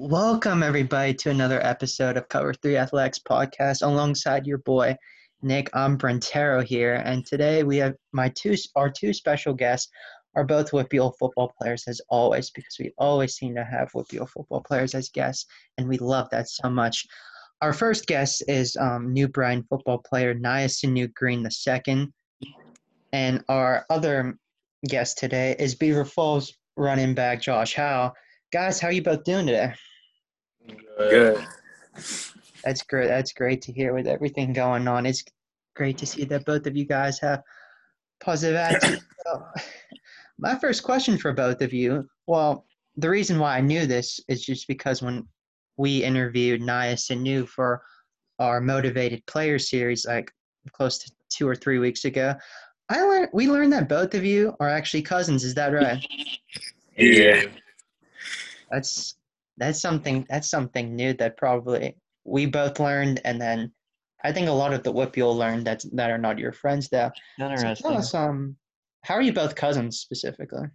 Welcome everybody to another episode of Cover Three Athletics podcast, alongside your boy Nick Umbrantero here, and today we have my two our two special guests are both WPIAL football players as always, because we always seem to have WPIAL football players as guests, and we love that so much. Our first guest is um, New Brighton football player NyaSanu Greene II, and our other guest today is Beaver Falls running back Josh Hough. Guys, how are you both doing today? Good. That's great. That's great to hear with everything going on. It's great to see that both of you guys have positive attitudes. so, my first question for both of you, well, the reason why I knew this is just because when we interviewed NyaSanu for our motivated player series, like close to two or three weeks ago, I learned we learned that both of you are actually cousins. Is that right? Yeah. That's that's something that's something new that probably we both learned, and then I think a lot of the WPIAL learn that that are not your friends though. So Interesting. tell us, um, how are you both cousins specifically?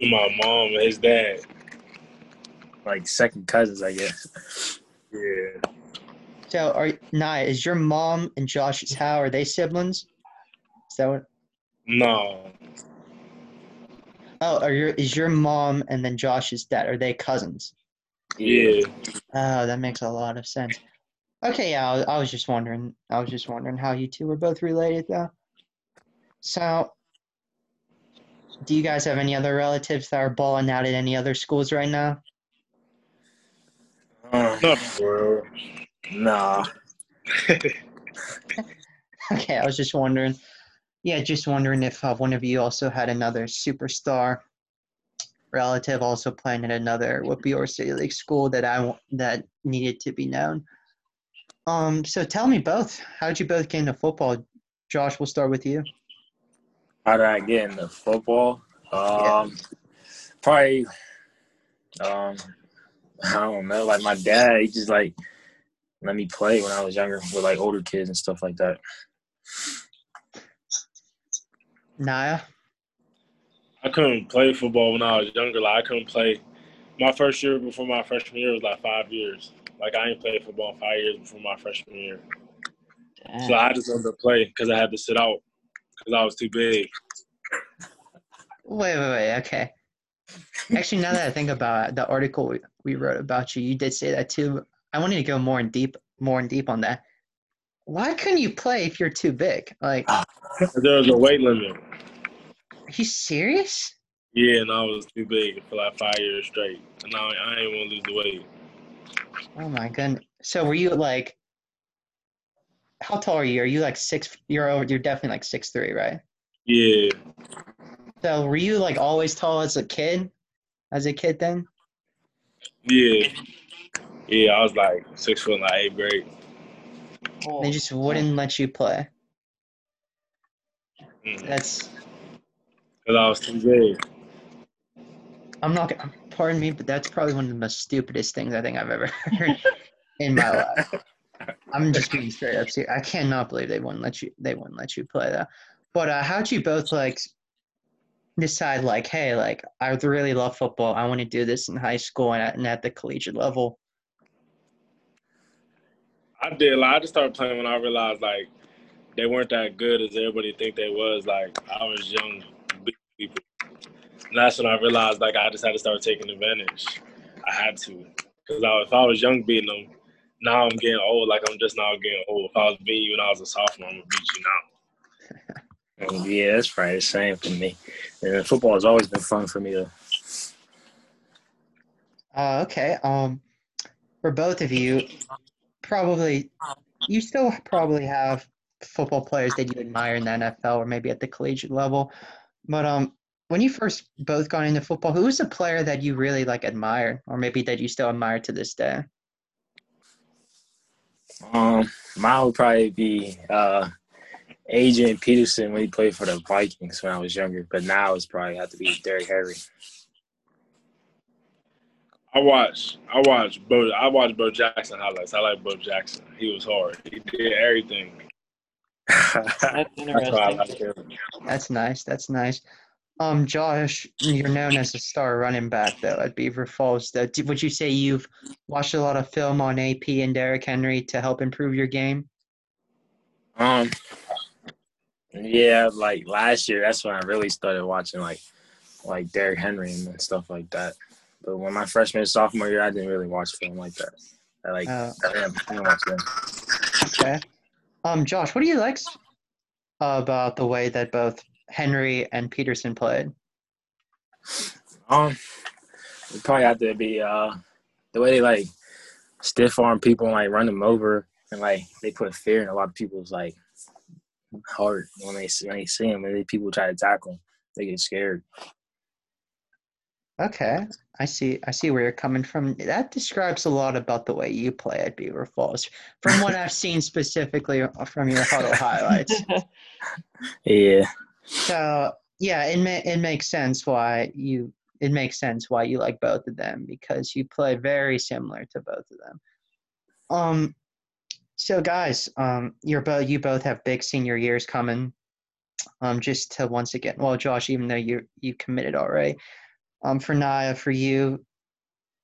My mom and his dad. like second cousins, I guess. Yeah. So, are Nia, is your mom and Josh's how are they siblings? Is that what? No. Oh, are your is your mom and then Josh's dad are they cousins? Yeah. Oh, that makes a lot of sense. Okay, yeah, I was, I was just wondering. I was just wondering how you two were both related, though. So, do you guys have any other relatives that are balling out at any other schools right now? Uh, Not nah. Okay, I was just wondering. Yeah, just wondering if uh, one of you also had another superstar relative also playing at another WPIAL or City League school that I that needed to be known. Um, so tell me both. How did you both get into football? Josh, we'll start with you. How did I get into football? Um, probably. Um, I don't know. Like my dad, he just like let me play when I was younger with like older kids and stuff like that. Naya. I couldn't play football when I was younger. Like I couldn't play. My first year before my freshman year was like five years. Like I ain't played football in five years before my freshman year. So I just wanted to play because I had to sit out because I was too big. Wait, wait, wait. Okay. Actually, now that I think about it, the article we, we wrote about you, you did say that too. I wanted to go more in deep, more in deep on that. Why couldn't you play if you're too big? Like, There was a weight limit. Are you serious? Yeah, and I was too big for like five years straight. And I, I ain't want to lose the weight. Oh my goodness. So were you like how tall are you? Are you like six you're over you're definitely like six three, right? Yeah. So were you like always tall as a kid? As a kid then? Yeah. Yeah, I was like six foot in like eighth grade. They just wouldn't let you play. Because That's I was too big. I'm not gonna pardon me, but that's probably one of the most stupidest things I think I've ever heard in my life. I'm just being straight up serious. I cannot believe they wouldn't let you they wouldn't let you play that. But uh, how'd you both like decide like, hey, like I really love football. I want to do this in high school and at, and at the collegiate level. I did. Like, I just started playing when I realized like they weren't that good as everybody think they was. Like I was young, big people. And that's when I realized like I just had to start taking advantage. I had to, because I, if I was young beating them, now I'm getting old. Like I'm just now getting old. If I was beating you when I was a sophomore, I'm gonna beat you now. Yeah, that's probably the same for me. And football has always been fun for me though. Uh, okay. Um, for both of you, probably you still probably have football players that you admire in the NFL or maybe at the collegiate level. But um, when you first both got into football, who was a player that you really like admired, or maybe that you still admire to this day? Um, mine would probably be uh, Adrian Peterson when he played for the Vikings when I was younger, but now it's probably have to be Derrick Henry. I watched. I watched Bo. I watched Bo Jackson highlights. I like Bo Jackson. He was hard. He did everything. That's That's That's interesting. like. That's nice. That's nice. Um, Josh, you're known as a star running back though at Beaver Falls. Though, would you say you've watched a lot of film on AP and Derrick Henry to help improve your game? Um, yeah, like last year, that's when I really started watching like like Derrick Henry and stuff like that. But when my freshman and sophomore year, I didn't really watch film like that. I like Oh. I didn't, I didn't watch them. Okay. Um, Josh, what do you like about the way that both Henry and Peterson played? Um, it probably have to be uh the way they like stiff arm people and like run them over and like they put fear in a lot of people's like heart when they see when they see them and people try to tackle them, they get scared. Okay, I see. I see where you're coming from. That describes a lot about the way you play at Beaver Falls, from what I've seen specifically uh, from your huddle highlights. Yeah, So yeah, it ma- it makes sense why you it makes sense why you like both of them because you play very similar to both of them. Um, so guys, um, you're both you both have big senior years coming. Um, just to once again, well, Josh, even though you you committed already, um, for Naya, for you,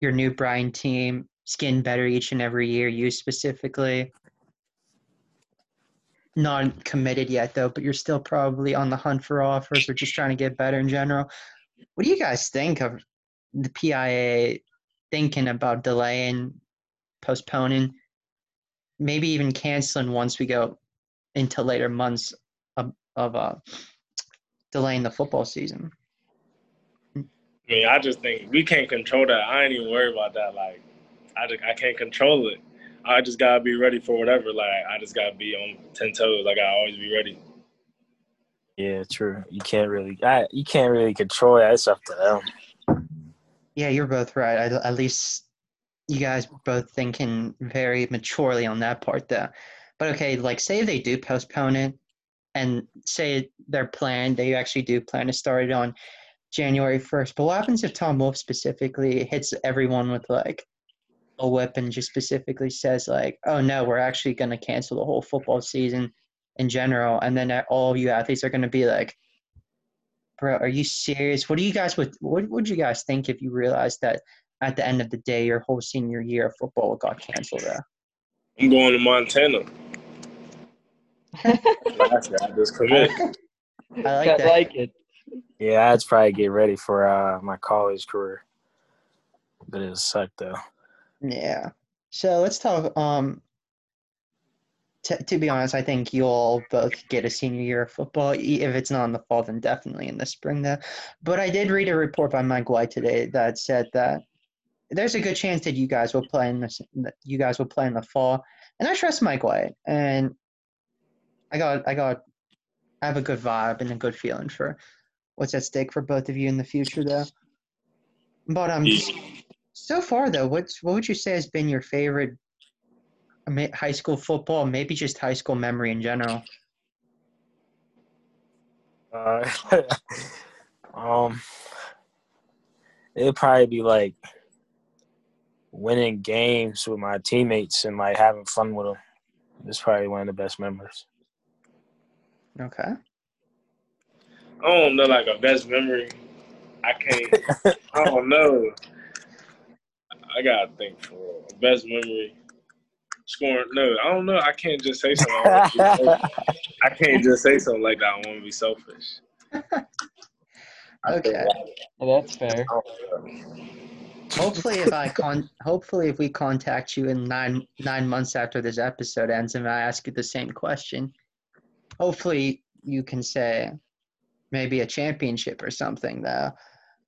your New Brighton team, skin better each and every year. You specifically, not committed yet though, but you're still probably on the hunt for offers or just trying to get better in general. What do you guys think of the PIAA thinking about delaying, postponing, maybe even canceling once we go into later months of, of uh, delaying the football season? I mean, I just think we can't control that. I ain't even worried about that. Like, I just, I can't control it. I just gotta be ready for whatever. Like, I just gotta be on ten toes. Like, I always be ready. yeah, true. You can't really, I, you can't really control that. It's up to them. Yeah, you're both right. I, at least you guys both thinking very maturely on that part, though. But okay, like say they do postpone it, and say their plan, they actually do plan to start it on January first. But what happens if Tom Wolf specifically hits everyone with like a whip and just specifically says like, "Oh no, we're actually going to cancel the whole football season in general," and then all of you athletes are going to be like, bro, are you serious? What do you guys would what would you guys think if you realized that at the end of the day your whole senior year of football got canceled? Though? I'm going to Montana. Last year, I just commit. I like I that. like it. Yeah, I'd probably get ready for uh, my college career, but it sucked though. Yeah. So let's talk. Um, t- to be honest, I think you'll both get a senior year of football. If it's not in the fall, then definitely in the spring. Though, but I did read a report by Mike White today that said that there's a good chance that you guys will play in the you guys will play in the fall, and I trust Mike White. And I got I got I have a good vibe and a good feeling for what's at stake for both of you in the future, though. But um, so far though, what's what would you say has been your favorite high school football, maybe just high school memory in general? Uh, um, it'd probably be like winning games with my teammates and like having fun with them. It's probably one of the best memories. Okay. I don't know, like a best memory. I can't. I don't know. I gotta think for a best memory. Scoring? No, I don't know. I can't just say something. I, wanna be selfish. I can't just say something like that. I want to be selfish. I think, Okay. That's fair. I don't know. Hopefully, if I con, hopefully if we contact you in nine nine months after this episode ends, and I ask you the same question, hopefully you can say maybe a championship or something. Though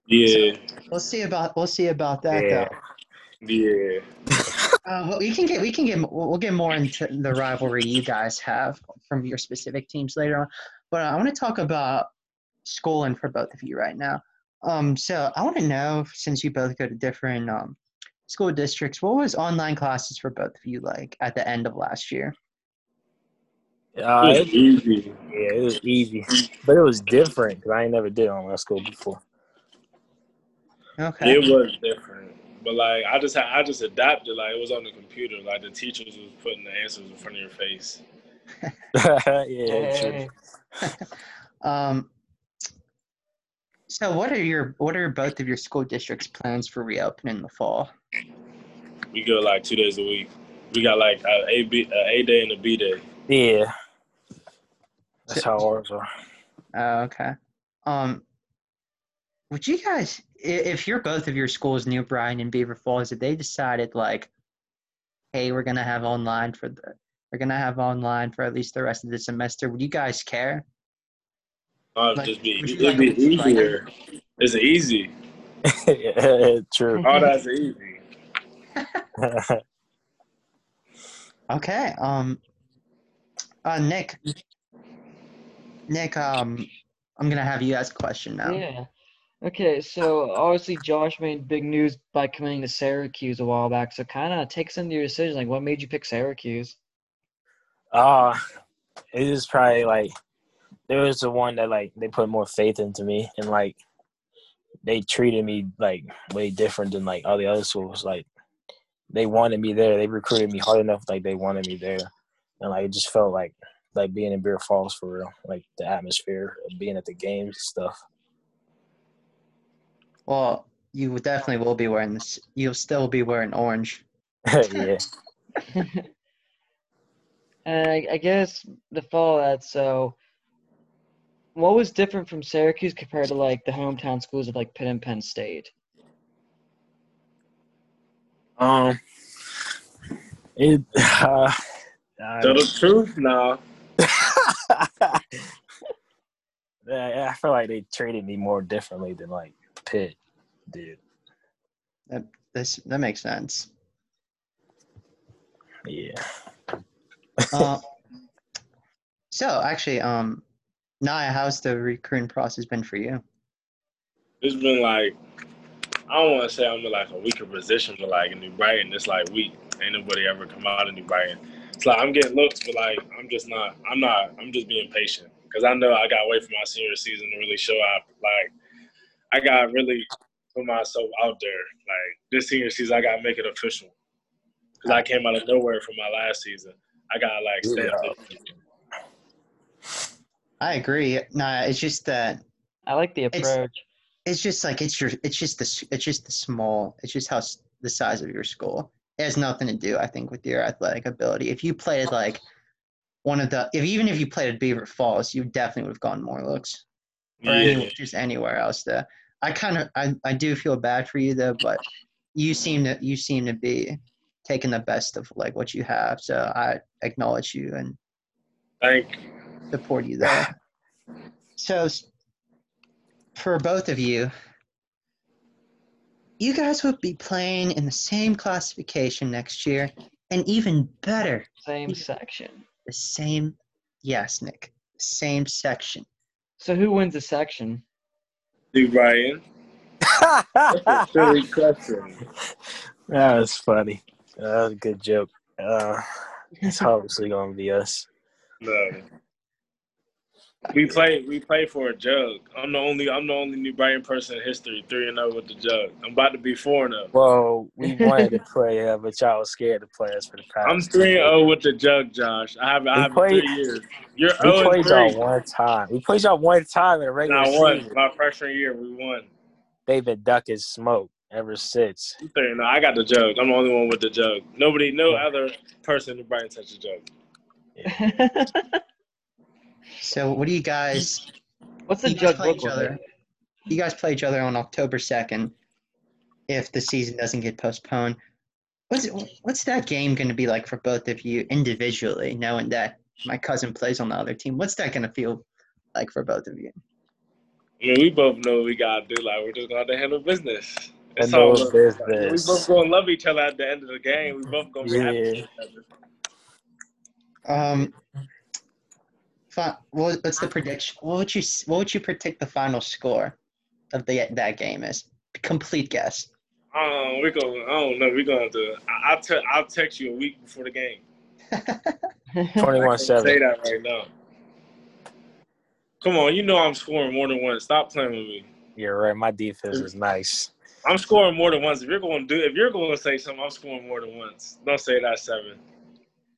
Yeah, we'll see about we'll see about that. Yeah. Though. yeah. Uh, well, we can get we can get we'll we'll get more into the rivalry you guys have from your specific teams later on, but I want to talk about schooling for both of you right now. Um, so I want to know since you both go to different um, school districts, what was online classes for both of you like at the end of last year? Uh, It it, was easy. yeah, it was easy, but it was different because I ain't never did online school before. Okay. It was different, but like I just had, I just adapted. Like it was on the computer. Like the teachers was putting the answers in front of your face. yeah, true. Hey, Um, So what are your what are both of your school districts' plans for reopening in the fall? We go like two days a week. We got like a A B a A day and a B day. Yeah. That's how ours are. Oh, okay. Um, would you guys, if you're both of your schools, New Brighton and Beaver Falls, if they decided like, hey, we're gonna have online for the, we're gonna have online for at least the rest of the semester, would you guys care? I'll Like, just be it'd like be to try easier. It's easy. Yeah, True. All that's easy. Okay. Um. Uh, Nick. Nick. Um, I'm gonna have you ask a question now. Yeah. Okay, so obviously Josh made big news by committing to Syracuse a while back. So kind of takes into your decision, like what made you pick Syracuse? Uh it is probably like there was the one that like they put more faith into me and like they treated me like way different than like all the other schools. Like they wanted me there. They recruited me hard enough like they wanted me there. And like it just felt like like being in Beaver Falls for real. Like the atmosphere of being at the games and stuff. Well, you definitely will be wearing this. You'll still be wearing orange. yeah. And I, I guess the follow that, so what was different from Syracuse compared to like the hometown schools of like Pitt and Penn State? Um it uh, Tell the truth now. Yeah, I feel like they treated me more differently than like Pitt did. This that makes sense. Yeah. Uh, so actually, um, Naya, how's the recruiting process been for you? It's been like I don't want to say I'm in like a weaker position, but like in New Brighton, it's like weak. Ain't nobody ever come out of New Brighton. It's like I'm getting looks, but like I'm just not. I'm not. I'm just being patient because I know I got away from my senior season to really show out. Like I got really put myself out there. Like this senior season, I got to make it official because I came out of nowhere from my last season. I got like stand Yeah. up. I agree. Naya, it's just that I like the approach. it's just like it's your it's just the it's just the small it's just how the size of your school it has nothing to do i think with your athletic ability if you played like one of the if even if you played at beaver falls you definitely would have gotten more looks or Yeah. any, just anywhere else there i kind of I, I do feel bad for you though but you seem to you seem to be taking the best of like what you have so i acknowledge you and Thank support you there. So, for both of you, you guys would be playing in the same classification next year, and even better, Same section. the same. Yes, Nick, same section. So who wins the section? New Brighton. That's a silly question. that was funny. That was a good joke. Uh, it's obviously gonna be us. No. We play we play for a jug. I'm the only I'm the only New Brighton person in history, three and zero with the jug. I'm about to be four and zero. Well, we wanted to play, uh, but y'all was scared to play us for the past. I'm three and zero with the jug, Josh. I have I We have played- three years. You're We zero and played y'all one time. We played y'all one time in a regular And I won season. my freshman year. We won. They've been ducking smoke ever since. I'm three and zero. I got the jug. I'm the only one with the jug. Nobody, no other person in New Brighton touched the jug. So, what do you guys? What's the You judge play look each like? other. You guys play each other on October second, if the season doesn't get postponed. What's what's that game going to be like for both of you individually, knowing that my cousin plays on the other team? What's that going to feel like for both of you? I mean, we both know what we gotta do. Like we're just gonna have to handle business. It's Handle all love. business. We both gonna love each other at the end of the game. We both gonna be happy Yeah. with each other. Um, fi- what, what's the prediction? What would you What would you predict the final score of the that game is? Complete guess. Um, we go. I don't know. We're gonna have to. I, I'll te- I'll text you a week before the game. Twenty-one can't say seven. that right now. Come on, you know I'm scoring more than once. Stop playing with me. You're right. My defense is nice. I'm scoring more than once. If you're going to do, if you're going to say something, I'm scoring more than once. Don't say that seven,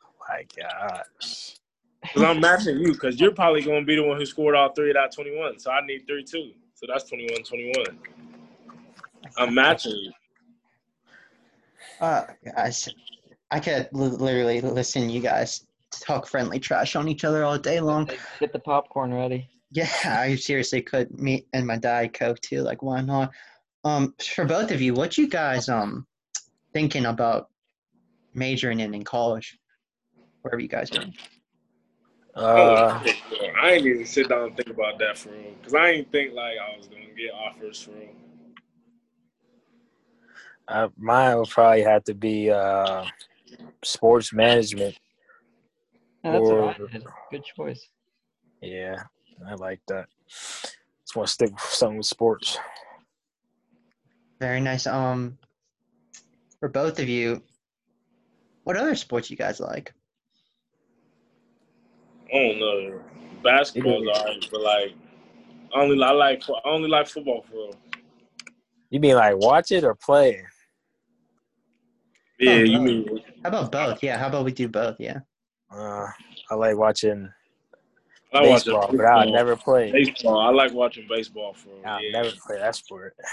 Oh My gosh. Because I'm matching you. Because you're probably going to be the one who scored all three of that 21. So I need three too. So that's 21 21. I'm matching you. Uh, guys, I could li- literally listen to you guys talk friendly trash on each other all day long. Get the popcorn ready. Yeah, I seriously could. Me and my dad coke too. Like, why not? Um, for both of you, what you guys um thinking about majoring in in college, wherever you guys are? Uh, I ain't even sit down and think about that for real. Cause I ain't think like I was gonna get offers for real. uh, mine would probably have to be uh, sports management. Yeah, that's what I Or- did. Good choice. Yeah, I like that. Just want to stick with something with sports. Very nice. Um, for both of you, what other sports you guys like? I don't know. Basketball's alright, but like I only I like I only like football for real. You mean like watch it or play? Yeah, Oh, you no. mean How about both? Yeah, how about we do both? Yeah. Uh, I like watching I like watching baseball, but I never play. baseball. I like watching baseball for real. I yeah. never play that sport.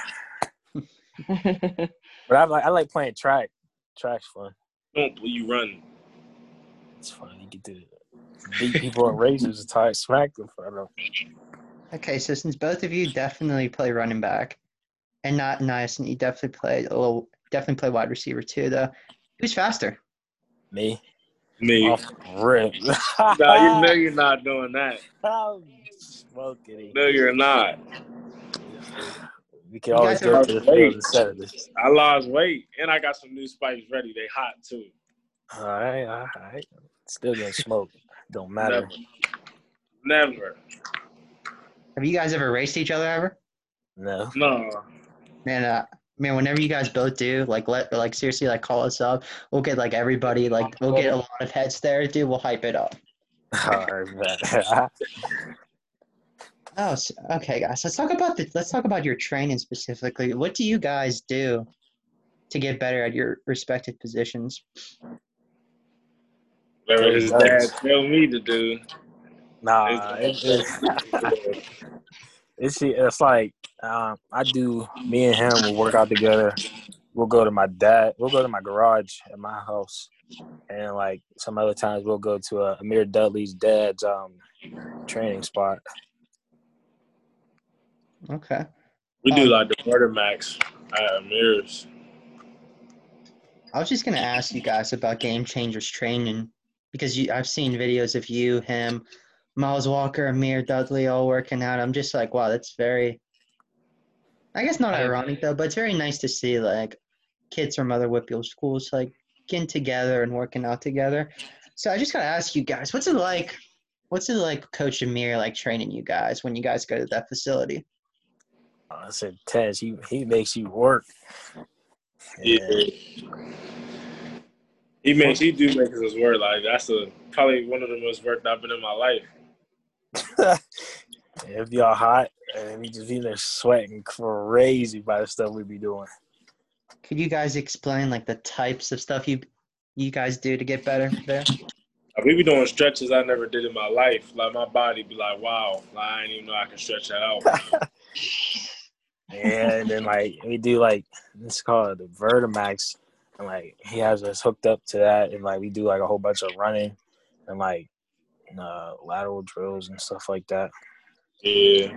But I like I like playing track. Track's fun. Don't you run. It's fun. You can do to beat people in races and tie smack them for them. Okay, so since both of you definitely play running back, and not nice, and you definitely play a little, definitely play wide receiver too, though. Who's faster? Me Me. off rip. Nah, you know you're not doing that. I'm smoking. No, you're not. We can You always go to the field and set this. I lost weight and I got some new spikes ready. They hot too. All right, all right. Still getting smoked. Don't matter. Never. Never. Have you guys ever raced each other ever? No. No. Man, uh, man, whenever you guys both do, like, let, like, seriously, like, call us up. We'll get like everybody, like, we'll get a lot of heads there, dude. We'll hype it up. All right, man. Oh, s okay, guys. Let's talk about the. Let's talk about your training specifically. What do you guys do to get better at your respective positions? Whatever his dad tell me to do. nah, it, it, it's it's like um, I do. Me and him will work out together. We'll go to my dad. We'll go to my garage at my house, and like some other times we'll go to uh, Amir Dudley's dad's um, training spot. Okay. We do like the Vertimax at mirrors. I was just gonna ask you guys about Game Changers training because you, I've seen videos of you, him, Miles Walker, Amir Dudley all working out. I'm just like, wow, that's very. I guess not I ironic though, but it's very nice to see like kids from other WPIAL schools like getting together and working out together. So I just gotta ask you guys, what's it like? What's it like, Coach Amir, like training you guys when you guys go to that facility? I said, Tez, he he makes you work. Yeah. He makes he do make his word like that's a probably one of the most worked I've been in my life. If y'all hot and we just be there sweating crazy by the stuff we be doing. Could you guys explain like the types of stuff you you guys do to get better there? Like, we be doing stretches I never did in my life. Like my body be like, wow, like, I didn't even know I can stretch that out. and then like we do like it's called the Vertimax, and like he has us hooked up to that, and like we do like a whole bunch of running and like uh, lateral drills and stuff like that. yeah.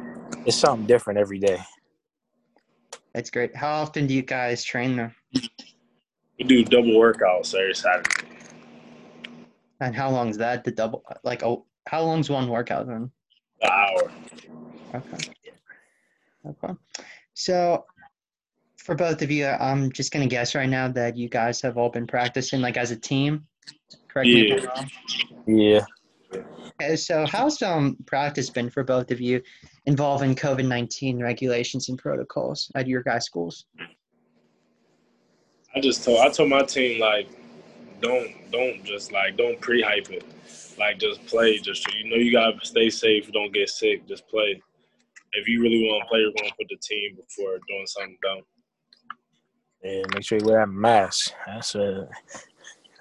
It's something different every day. That's great. How often do you guys train there? We do double workouts every Saturday. And how long is that? The double like oh, how long's one workout then? An hour. Okay. Okay. So for both of you, I'm just gonna guess right now that you guys have all been practicing like as a team. Correct me if I'm wrong. Yeah. Okay, so how's um practice been for both of you involving COVID nineteen regulations and protocols at your guys' schools? I just told I told my team like don't don't just like don't pre hype it. Like just play. Just you know you gotta stay safe, don't get sick, just play. If you really want to play, you're gonna put the team before doing something dumb. And make sure you wear that mask. That's a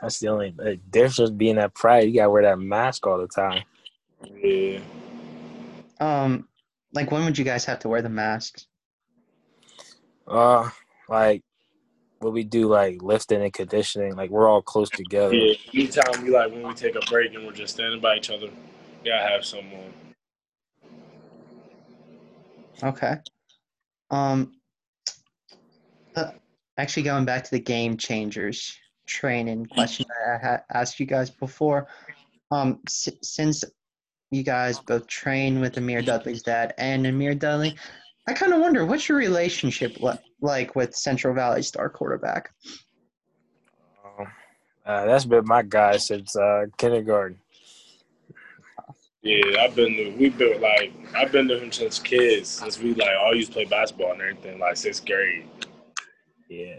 that's the only like, difference being at pride. You gotta wear that mask all the time. Yeah. Um, like when would you guys have to wear the masks? Uh, like what we do, like lifting and conditioning, like we're all close together. Yeah, anytime we like when we take a break and we're just standing by each other, we gotta have someone. Okay. Um. uh, actually, going back to the game changers training question that I had asked you guys before. Um, s- since you guys both train with Amir Dudley's dad and Amir Dudley, I kind of wonder what's your relationship li- like with Central Valley star quarterback. Um, uh, that's been my guy since uh, kindergarten. Yeah, I've been to, we've been like I've been to him since kids, since we like all used to play basketball and everything, like sixth grade. Yeah,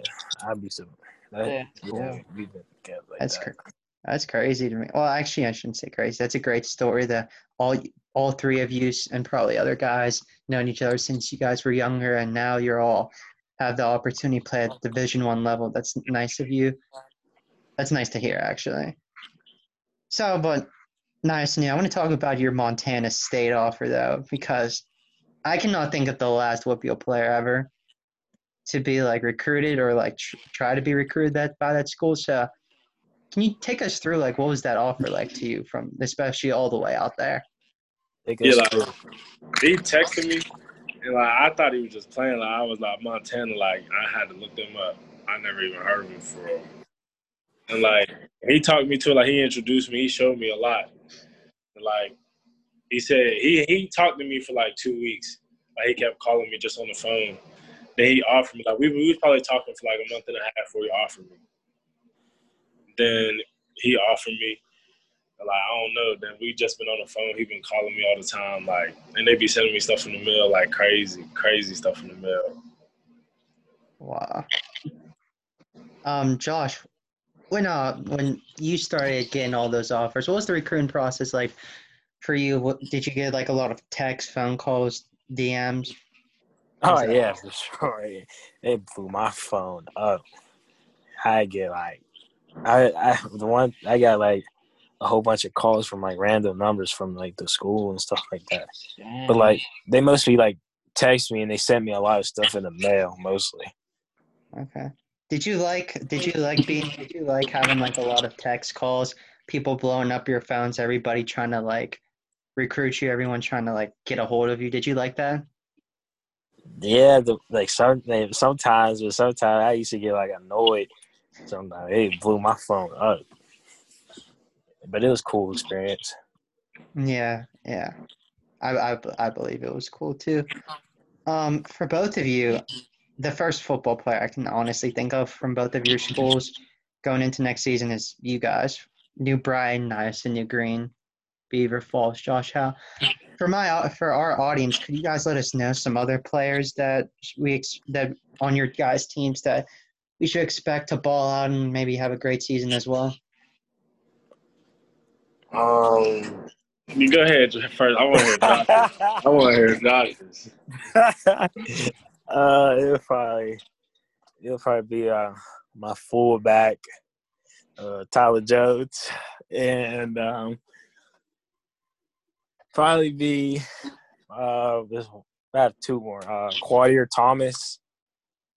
I'd be so. That, Yeah. yeah, we've been together like That's that. cr- that's crazy to me. Well, actually, I shouldn't say crazy. That's a great story. That all all three of you and probably other guys known each other since you guys were younger, and now you're all have the opportunity to play at Division One level. That's nice of you. That's nice to hear, actually. So, but nice, and I want to talk about your Montana State offer though, because I cannot think of the last WPIAL player ever to be like recruited or like tr- try to be recruited that by that school. So, can you take us through like what was that offer like to you from especially all the way out there? Yeah, like- He texted me, and like I thought he was just playing. Like I was like Montana, like I had to look them up. I never even heard of him for real. And like he talked me to it, like he introduced me. He showed me a lot. And, like he said, he he talked to me for like two weeks. Like he kept calling me just on the phone. Then he offered me like we, we was probably talking for like a month and a half before he offered me. Then he offered me. Like I don't know. Then we just been on the phone. He been calling me all the time. Like, and they be sending me stuff in the mail, like crazy, crazy stuff in the mail. Wow. Um, Josh, when uh when you started getting all those offers, what was the recruiting process like for you? What, did you get like a lot of text, phone calls, DMs? Oh yeah, oh, for sure. It, it blew my phone up. I get like, I I the one I got like a whole bunch of calls from like random numbers from like the school and stuff like that. But like they mostly like text me and they sent me a lot of stuff in the mail mostly. Okay. Did you like did you like being did you like having like a lot of text calls, people blowing up your phones, everybody trying to like recruit you, everyone trying to like get a hold of you? Did you like that? Yeah, the, like some sometimes, but sometimes I used to get like annoyed. Sometimes it blew my phone up. But it was cool experience. Yeah, yeah. I, I, I believe it was cool too. Um, for both of you, the first football player I can honestly think of from both of your schools going into next season is you guys. New Brighton, nice, and New Green, Beaver Falls, Josh Hough. For my for our audience, could you guys let us know some other players that we ex- that on your guys' teams that we should expect to ball out and maybe have a great season as well? Um, you go ahead first. I want to hear Josh's. I want to hear Josh's. uh, it'll probably it'll probably be uh my fullback, uh Tyler Jones, and um probably be uh this I have two more uh Quadier Thomas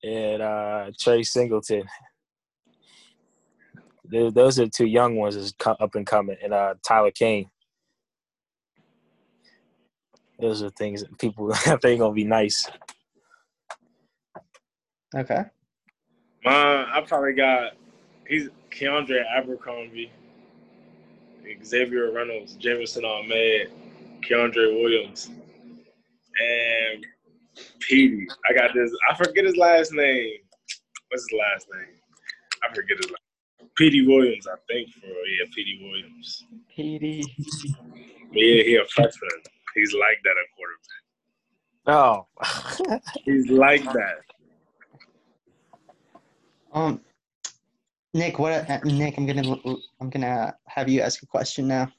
and uh Trey Singleton. Th- Those are the two young ones is up and coming, and uh Tyler Kane. Those are things that people think gonna be nice. Okay. Mine, I probably got he's Keandre Abercrombie, Xavier Reynolds, Jameson Ahmed, Keandre Williams, and Petey. I got this. I forget his last name. What's his last name? I forget his last. Petey Williams, I think. For yeah, Petey Williams. PD. But yeah, he a freshman. He's like that at quarterback. Oh, He's like that. Um, Nick, what? Uh, Nick, I'm gonna I'm gonna have you ask a question now.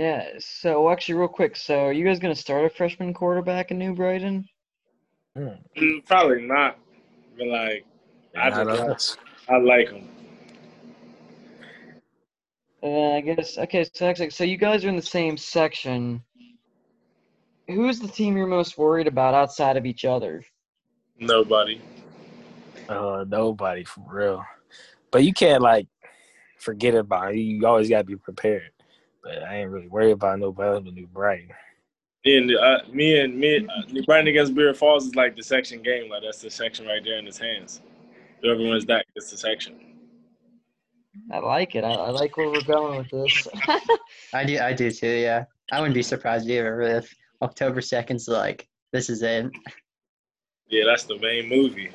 Yeah. So actually, real quick. So are you guys gonna start a freshman quarterback in New Brighton? Mm, Probably not. But like, I just like, us. I like him. And then I guess okay. So actually, so you guys are in the same section. who's the team you're most worried about outside of each other? Nobody. Uh, nobody for real. But you can't like forget about it. You always gotta be prepared. But I ain't really worried about nobody other than New Brighton. Me and uh, me and me, uh, New Brighton against Beaver Falls is like the section game. Like that's the section right there in his hands. Whoever wins that gets the section. I like it. I, I like where we're going with this. I do. I do too. Yeah. I wouldn't be surprised either if October second's like this is it. Yeah, that's the main movie.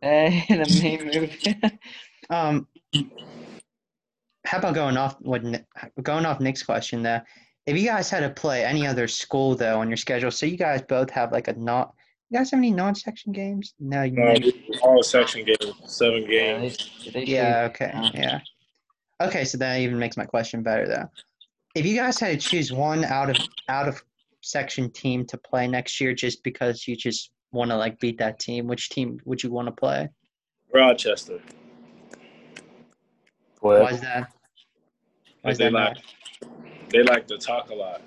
hey, the main movie. Um, how about going off what going off Nick's question there? If you guys had to play any other school though on your schedule, so you guys both have like a not. You guys have any non-section games? No. You No, all section games, seven yeah, games. they, they Yeah. Okay. Yeah. Yeah. Okay. So that even makes my question better though. If you guys had to choose one out of out of section team to play next year, just because you just want to like beat that team, which team would you want to play? Rochester. Why is that? They like not? they like to talk a lot.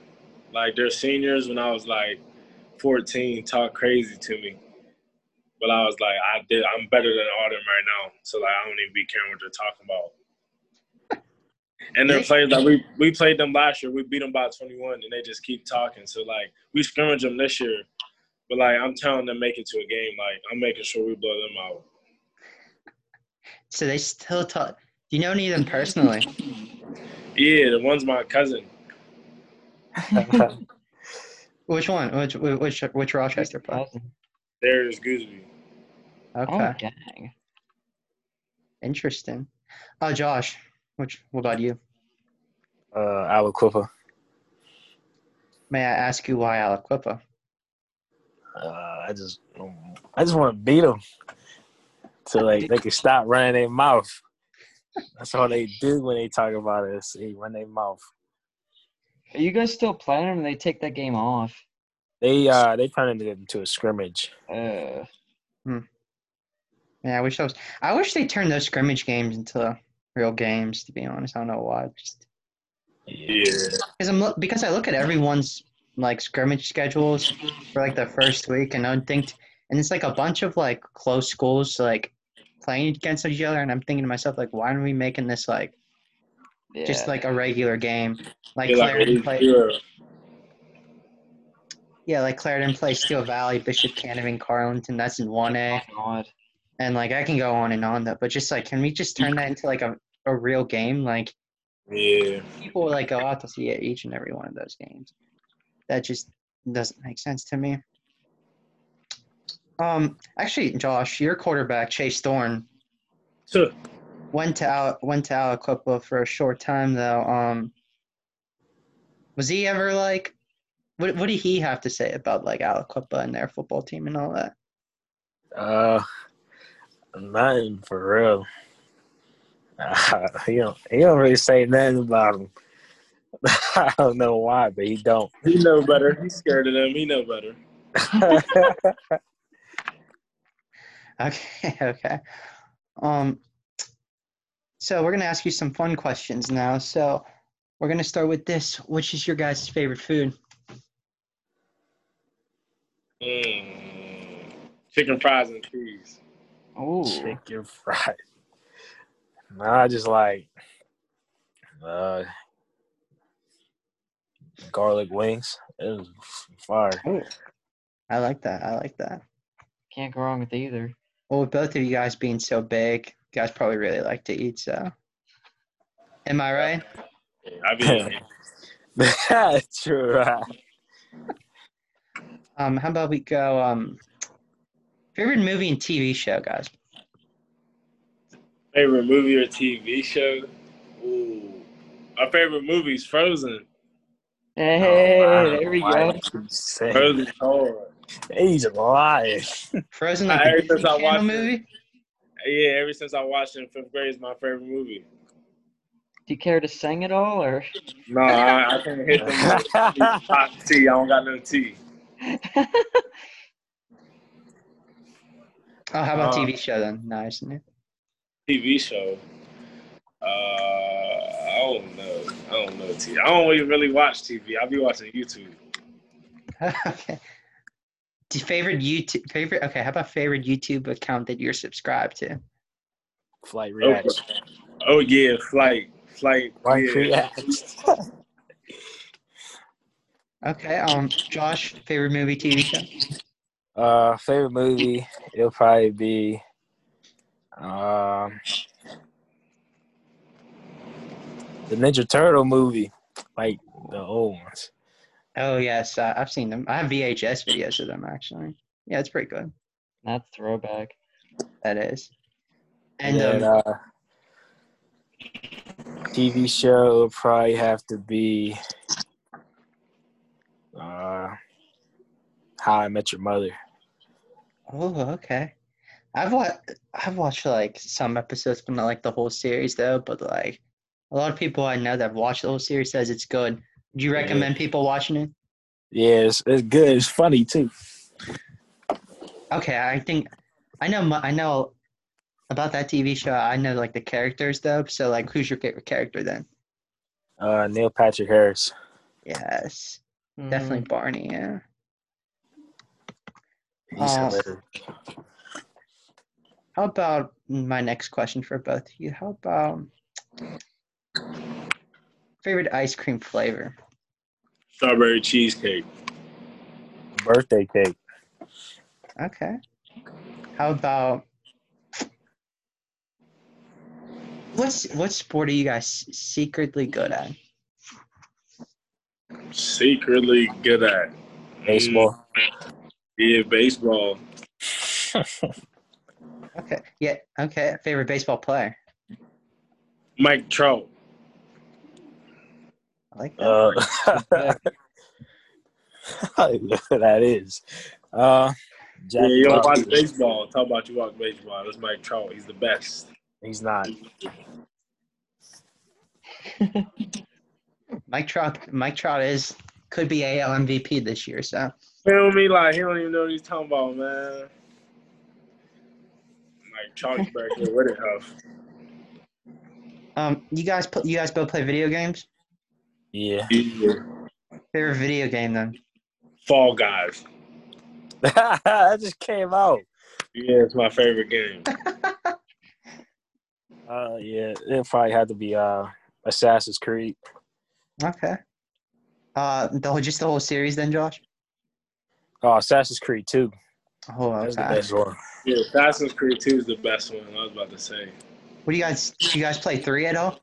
Like their seniors when I was like 14 talk crazy to me. But I was like, I did I'm better than all them right now. So like I don't even be caring what they're talking about. And their players like we we played them last year. We beat them by 21 and they just keep talking. So like we scrimmage them this year. But like I'm telling them make it to a game. Like I'm making sure we blow them out. So they still talk. Do you know any of them personally? Yeah, the one's my cousin. Which one? Which which which Rochester player? There's Gooseby. Okay, Oh, dang. interesting. Oh, Josh, which what about you? uh, Aliquippa. May I ask you why Aliquippa? Uh, I just, I just want to beat them so like they can stop running their mouth. That's all they do when they talk about us. They run their mouth. Are you guys still playing them? And they take that game off. They uh they turned it into a scrimmage. Uh, Hmm. Yeah, I wish I was. I wish they turned those scrimmage games into real games. To be honest, I don't know why. Just Yeah. because I'm look because I look at everyone's like scrimmage schedules for like the first week, and I don't think, and it's like a bunch of like close schools like playing against each other, and I'm thinking to myself like, why aren't we making this like yeah. just like a regular game? Like They're like, Clairton play, yeah. yeah, like Clairton plays Steel Valley, Bishop Canevin, Carlynton. That's in one A. God. and like I can go on and on though, but just like, can we just turn that into like a, a real game? Like Yeah. people like go out to see each and every one of those games. That just doesn't make sense to me. Um, actually, Josh, your quarterback Chase Thorne So, went to Al- went to Aliquippa for a short time though. Um, was he ever like? What what did he have to say about like Aliquippa and their football team and all that? Uh, nothing for real. Uh, he don't he don't really say nothing about him. I don't know why, but he don't. he know better. He's scared of them. He know better. Okay, okay. Um, so we're gonna ask you some fun questions now. So we're gonna start with this. Which is your guys' favorite food? Mm. Chicken fries and cheese. Oh, Chicken fried. Nah, I just like uh garlic wings. It was fire. I like that. I like that. can't go wrong with either. Well, with both of you guys being so big, you guys probably really like to eat. So, am I right? I mean, True. right. Um, how about we go? Um, favorite movie and TV show, guys. favorite movie or TV show? Ooh. My favorite movie is Frozen. Hey, Oh, there we why go. did you say that? Frozen hard. He's lying. Frozen, like heard the since I Channel watched it. movie. Yeah, ever since I watched it in fifth grade, it's my favorite movie. Do you care to sing at all, or? No, I, I can't hit the hot tea. I don't got no tea. Oh, how about Uh, TV show then? Nice. isn't? TV show. Uh, I don't know. I don't know TV. I don't even really watch TV. I'll be watching YouTube. okay. Do you favorite YouTube favorite? Okay, how about favorite YouTube account that you're subscribed to? Flight Oh, oh yeah, flight, flight. Flight yeah. reaction. Okay. Um, Josh, favorite movie, TV show? Uh, favorite movie? It'll probably be, um, the Ninja Turtle movie, like the old ones. Oh yes, uh, I've seen them. I have VHS videos of them actually. Yeah, it's pretty good. That's throwback. That is. And then, um, uh, TV show would probably have to be, uh, How I Met Your Mother. oh, okay. I've watched I've watched like some episodes, but not like the whole series though. But like a lot of people I know that have watched the whole series says it's good. Do you Yeah. recommend people watching it? Yeah, it's, it's good. It's funny too. Okay, I think I know. I know about that TV show. I know like the characters though. So like, who's your favorite character then? Uh, Neil Patrick Harris. Yes, Mhm. definitely Barney. Yeah. He's Uh. How about my next question for both of you? How about favorite ice cream flavor? Strawberry cheesecake. Birthday cake. Okay. How about what's what sport are you guys secretly good at? Secretly good at Baseball. Mm, yeah, baseball. Okay. Yeah. Okay. Favorite baseball player? Mike Trout. I like that. Uh, that is. Uh, Yeah, you don't watch baseball. Talk about you watch baseball. That's Mike Trout. He's the best. He's not. Mike Trout. Mike Trout is could be AL MVP this year. So Feel me? Like he don't even know what he's talking about, man. Mike Trout's back here with it, huh? um, you guys put you guys both play video games. Yeah. Yeah. Favorite video game then? Fall Guys. that just came out. Yeah, it's my favorite game. Uh, yeah, it probably had to be uh Assassin's Creed. Okay. Uh, the whole, just the whole series then, Josh. Oh, Assassin's Creed 2. Oh, That's the best one. Yeah, Assassin's Creed 2 is the best one. I was about to say. What do you guys? Do you guys play three at all?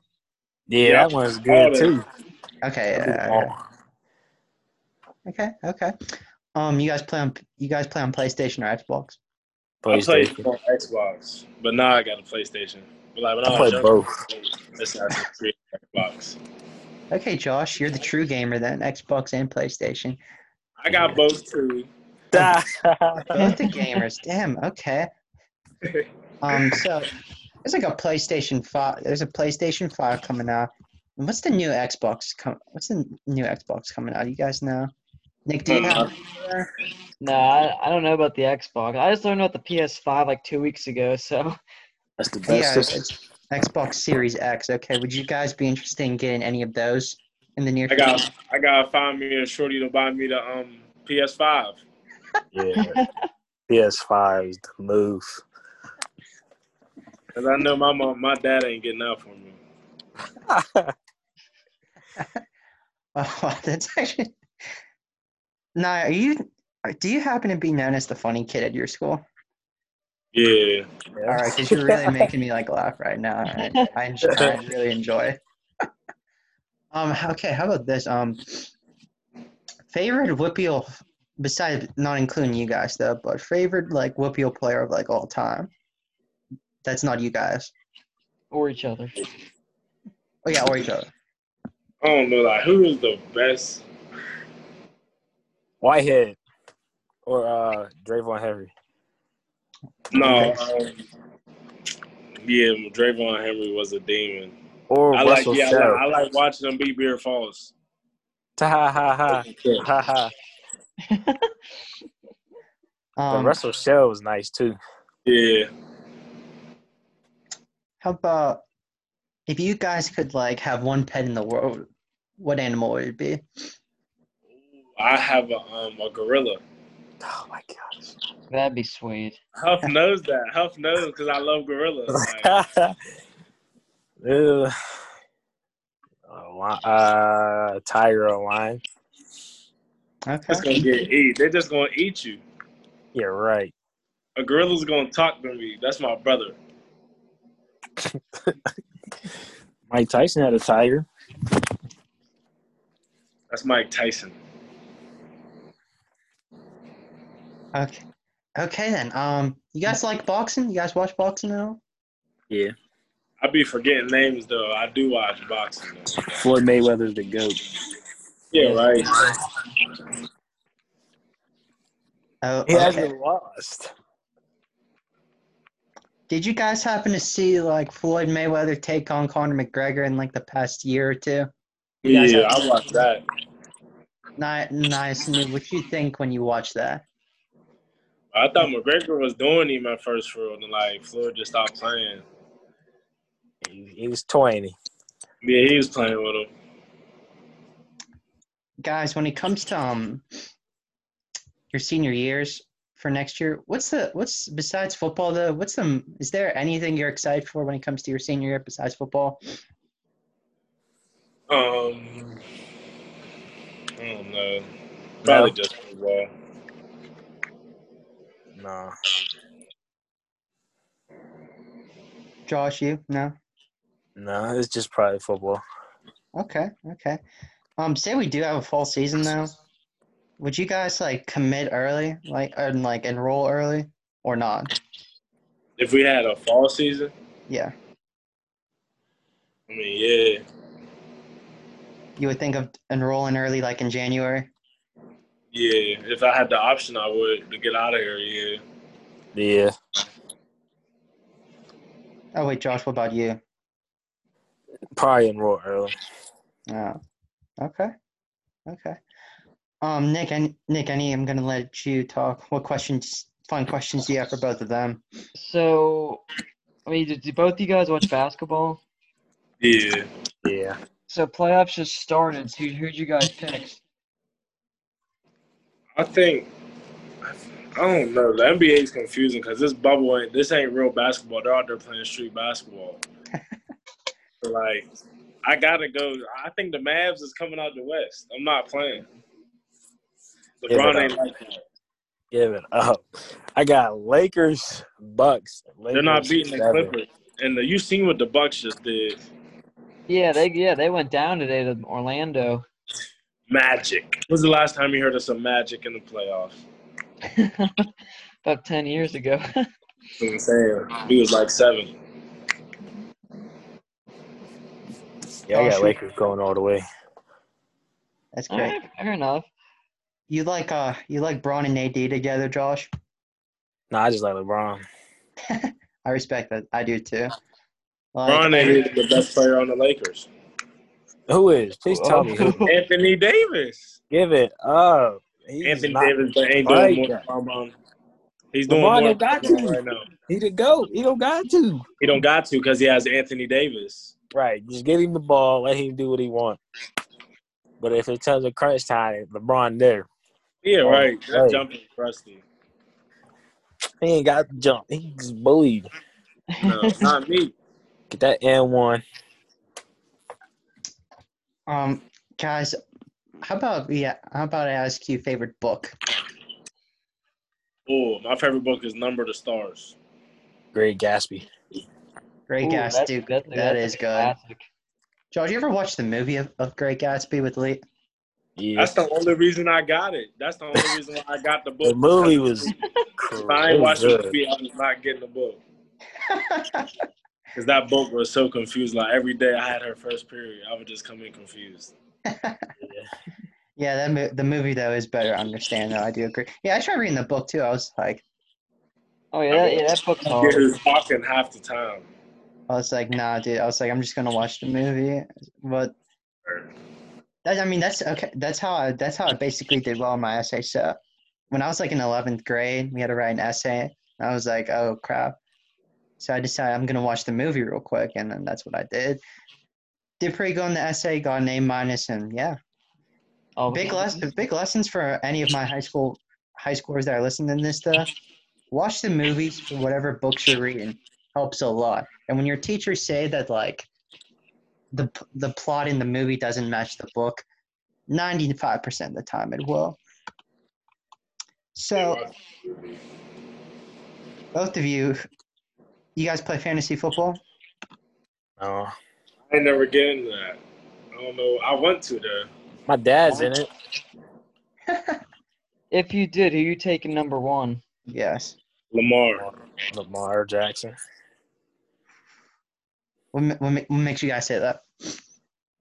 Yeah, Yeah. that one's good that. too. Okay. That'd be yeah, long. okay. Okay. Um, you guys play on you guys play on PlayStation or Xbox? I played PlayStation. on Xbox, but now I got a PlayStation. But like when I, I was played both. Assassin's Creed Xbox. Okay, Josh, you're the true gamer then. Xbox and PlayStation. I got both too. Both the gamers. Damn. Okay. Um. So there's like a PlayStation Five. There's a PlayStation Five coming out. And what's the new Xbox? Com- what's the new Xbox coming out? You guys know? Nick, do you Uh, have? No, I, I don't know about the Xbox. I just learned about the PS5 like two weeks ago. So That's the Yeah, best. it's Xbox Series X. Okay, would you guys be interested in getting any of those in the near future? I got I gotta find me a shorty to buy me the um PS5. yeah. PS5 is the move. Cause I know my mom, my dad ain't getting out for me. Oh, that's actually. Nah, are you? Do you happen to be known as the funny kid at your school? Yeah. All right, because you're really making me like laugh right now. All right. I enjoy. I really enjoy. um. Okay. How about this? Um. Favorite WPIAL, besides not including you guys though, but favorite like WPIAL player of like all time. That's not you guys. or each other. Oh yeah, or each other. I don't know, like who is the best? Whitehead or uh Dravon Henry. No. Um, yeah, Dravon Henry was a demon. Or I like Russell yeah, I Shell. like, I like watching them beat Beer Falls. Ta ha ha ha. Ha ha. The Um, Russell Shell was nice too. Yeah. How about if you guys could like have one pet in the world, what animal would it be? I have a um a gorilla. Oh my gosh. That'd be sweet. Huff knows that. Huff knows because I love gorillas. Like, Ew. A li- uh, tiger or lion? Okay. it's gonna get eat. They're just gonna eat you. Yeah, right. A gorilla's gonna talk to me. That's my brother. Mike Tyson had a tiger. That's Mike Tyson. Okay. Okay then. Um, you guys like boxing? You guys watch boxing at all? Yeah. I be forgetting names though. I do watch boxing. Though. Floyd Mayweather's the goat. Yeah, right. Oh, He okay. hasn't lost. Did you guys happen to see like Floyd Mayweather take on Conor McGregor in like the past year or two? You guys Yeah, I watched that. Ni- Nice. What you think when you watch that? I thought McGregor was doing him at first for real, and like Floyd just stopped playing. He, he was toying. him. Yeah, he was playing with him. Guys, when it comes to um your senior years for next year, what's the what's besides football though? What's the is there anything you're excited for when it comes to your senior year besides football? Um, I don't know. Probably No. just football. No. Josh, you? No? No, it's just probably football. Okay, okay. Um, say we do have a fall season though. Would you guys like commit early, like and like enroll early, or not? If we had a fall season, Yeah, I mean, yeah, you would think of enrolling early, like in January. yeah. If I had the option, I would to get out of here. Yeah. Yeah. Oh wait, Josh, what about you? Probably enroll early. Oh, okay, okay. Um, Nick, and Nick, any, I'm gonna let you talk. What questions, fun questions do you have for both of them? So, I mean, do, do both you guys watch basketball? Yeah. Yeah. So playoffs just started. Who who'd you guys pick? I think I don't know. The NBA is confusing because this bubble ain't this ain't real basketball. They're out there playing street basketball. like, I gotta go. I think the Mavs is coming out the West. I'm not playing. Give it LeBron up. ain't like that. Give it up. I got Lakers, Bucks. They're not Lakers, beating the. Clippers. And the, you seen what the Bucks just did? Yeah, they yeah they went down today to Orlando. Magic. When's the last time you heard of some magic in the playoffs? About ten years ago. You know what I'm saying? He was like seven. Yeah, I got. Lakers going all the way. That's great. right, fair enough. You like uh, you like Bron and AD together, Josh? Nah, I just like LeBron. I respect that. I do too. Like, LeBron ain't the best player on the Lakers. Who is? Please tell me. Anthony Davis. Give it up. He's Anthony Davis but ain't like doing more. that. Um, he's doing LeBron more don't got to. right now. He the GOAT. He don't got to. He don't got to because he has Anthony Davis. Right. Just give him the ball. Let him do what he wants. But if it comes to crunch time, LeBron there. Yeah, Oh, right. That hey. jumping rusty. He ain't got to jump. He's bullied. No, not me. Get that N one. Um, guys, how about yeah? How about I ask you favorite book? Oh, my favorite book is Number the Stars. Great Gatsby. Great Ooh, Gatsby. that's- Dude, that's- that that's is good. classic. Josh, you ever watch the movie of, of Great Gatsby with Lee? Yeah. That's the only reason I got it. That's the only reason why I got the book. The movie was. If I ain't it was watched the movie, I was not getting the book. Because that book was so confused. Like every day I had her first period, I would just come in confused. yeah, that mo- the movie though is better to understand. Though I do agree. Yeah, I tried reading the book too. I was like, Oh yeah, that, yeah, that book's Yeah, hard. he was talking half the time. I was like, nah, dude. I was like, I'm just gonna watch the movie. But that, I mean, that's okay. That's how I. That's how I basically did well in my essay. So when I was like in 11th grade, we had to write an essay. I was like, oh crap. So I decided I'm gonna watch the movie real quick, and then that's what I did. Did pretty good on the essay. Got an A minus, and yeah. Oh, big the- lessons big lessons for any of my high school high schoolers that are listening to this stuff watch the movies for whatever books you're reading helps a lot and when your teachers say that like the the plot in the movie doesn't match the book 95% of the time it will so both of you you guys play fantasy football No. I never get into that. I don't know. I want to though. My dad's in it. If you did, who you taking number one? yes Lamar. Lamar Jackson. what, what, what makes you guys say that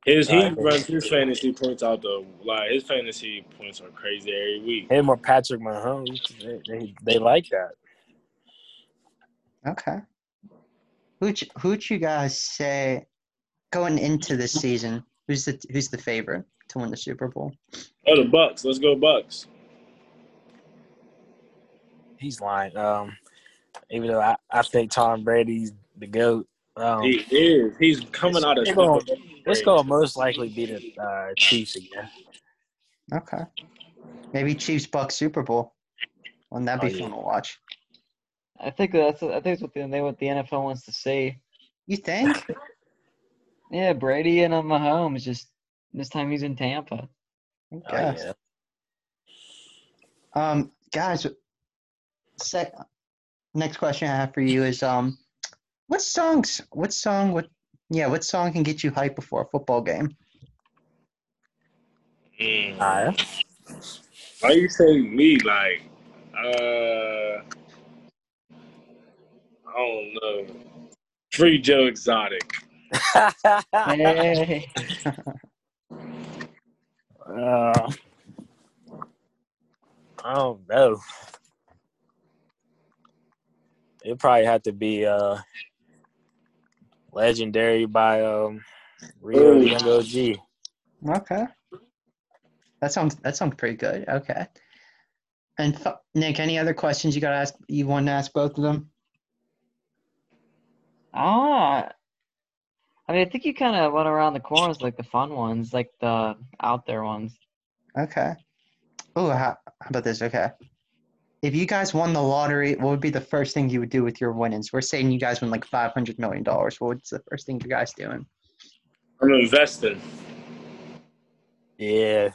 His he Right. runs his fantasy points out though. Like his fantasy points are crazy every week. Him or Patrick Mahomes. They, they, they like that. Okay. Who'd you, who'd you guys say going into this season? Who's the who's the favorite to win the Super Bowl? Oh, the Bucks. Let's go Bucks. He's lying. Um, even though I, I think Tom Brady's the GOAT. Um, He is. He's coming out of. They're gonna- Super Bowl Let's go most likely be the uh, Chiefs again. Okay. Maybe Chiefs Bucks Super Bowl. Wouldn't that be Oh, yeah. fun to watch? I think that's I think that's what the, they what the NFL wants to see. You think? Yeah, Brady and uh, Mahomes. Just this time he's in Tampa. I Oh, yeah. Um, guys, sec- next question I have for you is um, what songs? What song? What? Yeah, what song can get you hyped before a football game? Mm. Ah, Why you say me? Like, uh, I don't know. Free Joe Exotic. yeah. Hey, Uh, I don't know. It probably had to be uh, legendary by um, Rio Young OG. Okay. That sounds that sounds pretty good. Okay. And f- Nick, any other questions you got to ask? You want to ask both of them? Ah, I mean, I think you kind of went around the corners, like the fun ones, like the out there ones. Okay. Oh, how, how about this? Okay. If you guys won the lottery, what would be the first thing you would do with your winnings? We're saying you guys win like five hundred million dollars. What's the first thing you guys doing? I'm investing. Yeah,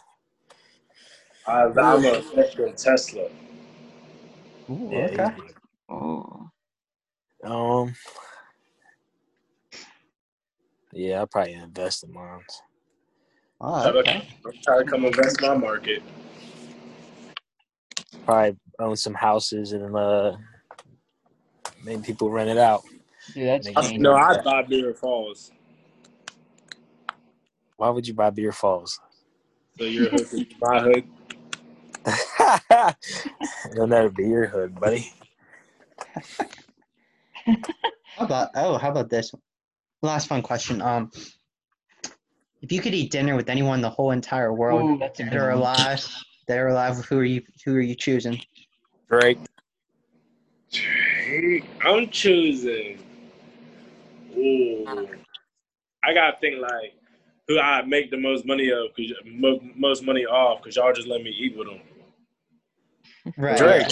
I, I'm a in Tesla. Ooh, yeah. okay. Oh, Um. Yeah, I'll probably invest in mine. Oh, Try to- okay. I'm trying to come invest in my market. Probably own some houses and uh, maybe people rent it out. dude, that's Make- I, genius. no, I buy Beer Falls. Why would you buy Beer Falls? So your hood is my hood. It'll never be your hood, buddy. How about oh, how about this? Last fun question. Um, if you could eat dinner with anyone in the whole entire world, Ooh, that's a dead or alive, dead or alive, who are you? Who are you choosing? Drake. I'm choosing. Ooh, I gotta think like who I make the most money of, cause most money off, cause y'all just let me eat with them. Right. Drake.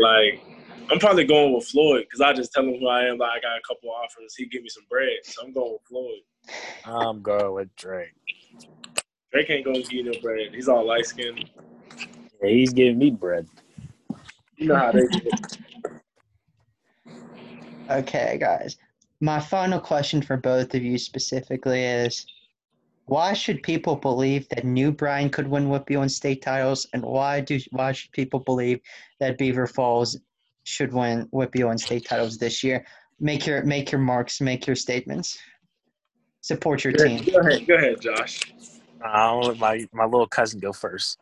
Like, I'm probably going with Floyd, cause I just tell him who I am. Like, I got a couple offers. He give me some bread, so I'm going with Floyd. I'm going with Drake. Drake ain't gonna give you no bread. He's all light skinned. Yeah, he's giving me bread. You know how they do. it. Okay, guys. My final question for both of you specifically is why should people believe that New Brighton could win WPIAL state titles and why do why should people believe that Beaver Falls should win WPIAL state titles this year? Make your make your marks, make your statements. Support your Go team. ahead, go ahead, go ahead, Josh. I'll let my, my little cousin go first.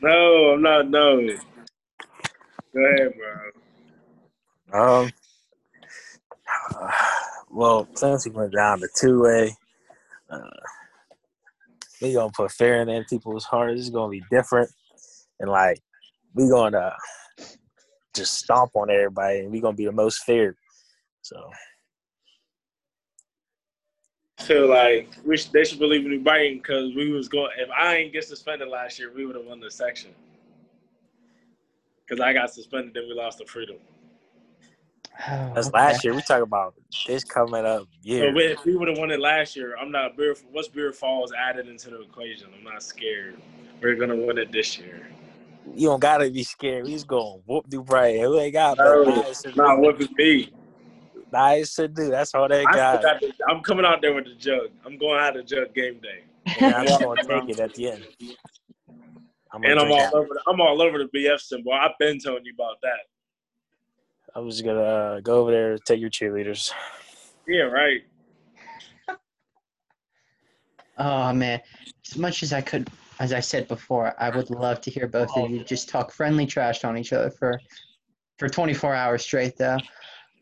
No, I'm not. No. Go ahead, bro. Um, well, since we went down to two way, uh, we gonna put fear in them people's hearts. It's gonna be different, and like we gonna just stomp on everybody, and we're gonna be the most feared. So feel like we should, they should believe in New Brighton because we was going. If I ain't get suspended last year, we would have won the section. Because I got suspended, then we lost the freedom. Oh, That's okay. last year. We talk about this coming up So year. if we would have won it last year, I'm not beer. What's beer falls added into the equation? I'm not scared. We're gonna win it this year. You don't gotta be scared. We just going whoop do bright. Who they got? No, nice Not do. what it. Nice to do. That's all they I got. forgot the- I'm coming out there with the jug. I'm going out the jug game day, And I'm gonna take it at the end. I'm and I'm all out. over. The, I'm all over the BF symbol. I've been telling you about that. I was gonna uh, go over there and take your cheerleaders. Yeah, right. Oh man, as much as I could, as I said before, I would love to hear both of you just talk friendly trash on each other for for 24 hours straight, though.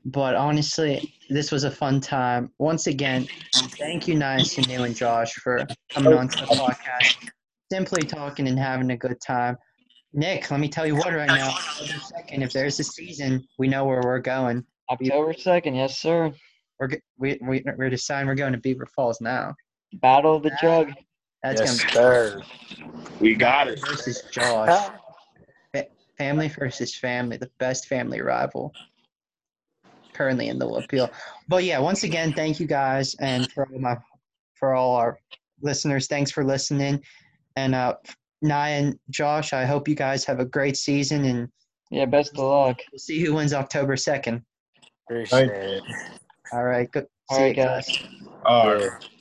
But honestly, this was a fun time. Once again, thank you, NyaSanu and Josh, for coming on to the podcast, simply talking and having a good time. Nick, let me tell you what right now. Second, if there's a season, we know where we're going. October second, yes sir. We're we we we're deciding we're going to Beaver Falls now. Battle of the Jug. That's yes, gonna sir. We got it. versus Josh. family versus family, the best family rival currently in the WPIAL. But yeah, once again, thank you guys, and for all my for all our listeners, thanks for listening. And uh, Nye and Josh, I hope you guys have a great season, and Yeah, best of luck. we'll see who wins October second. Appreciate it. All right, good. All see right, you guys. All right. Yeah.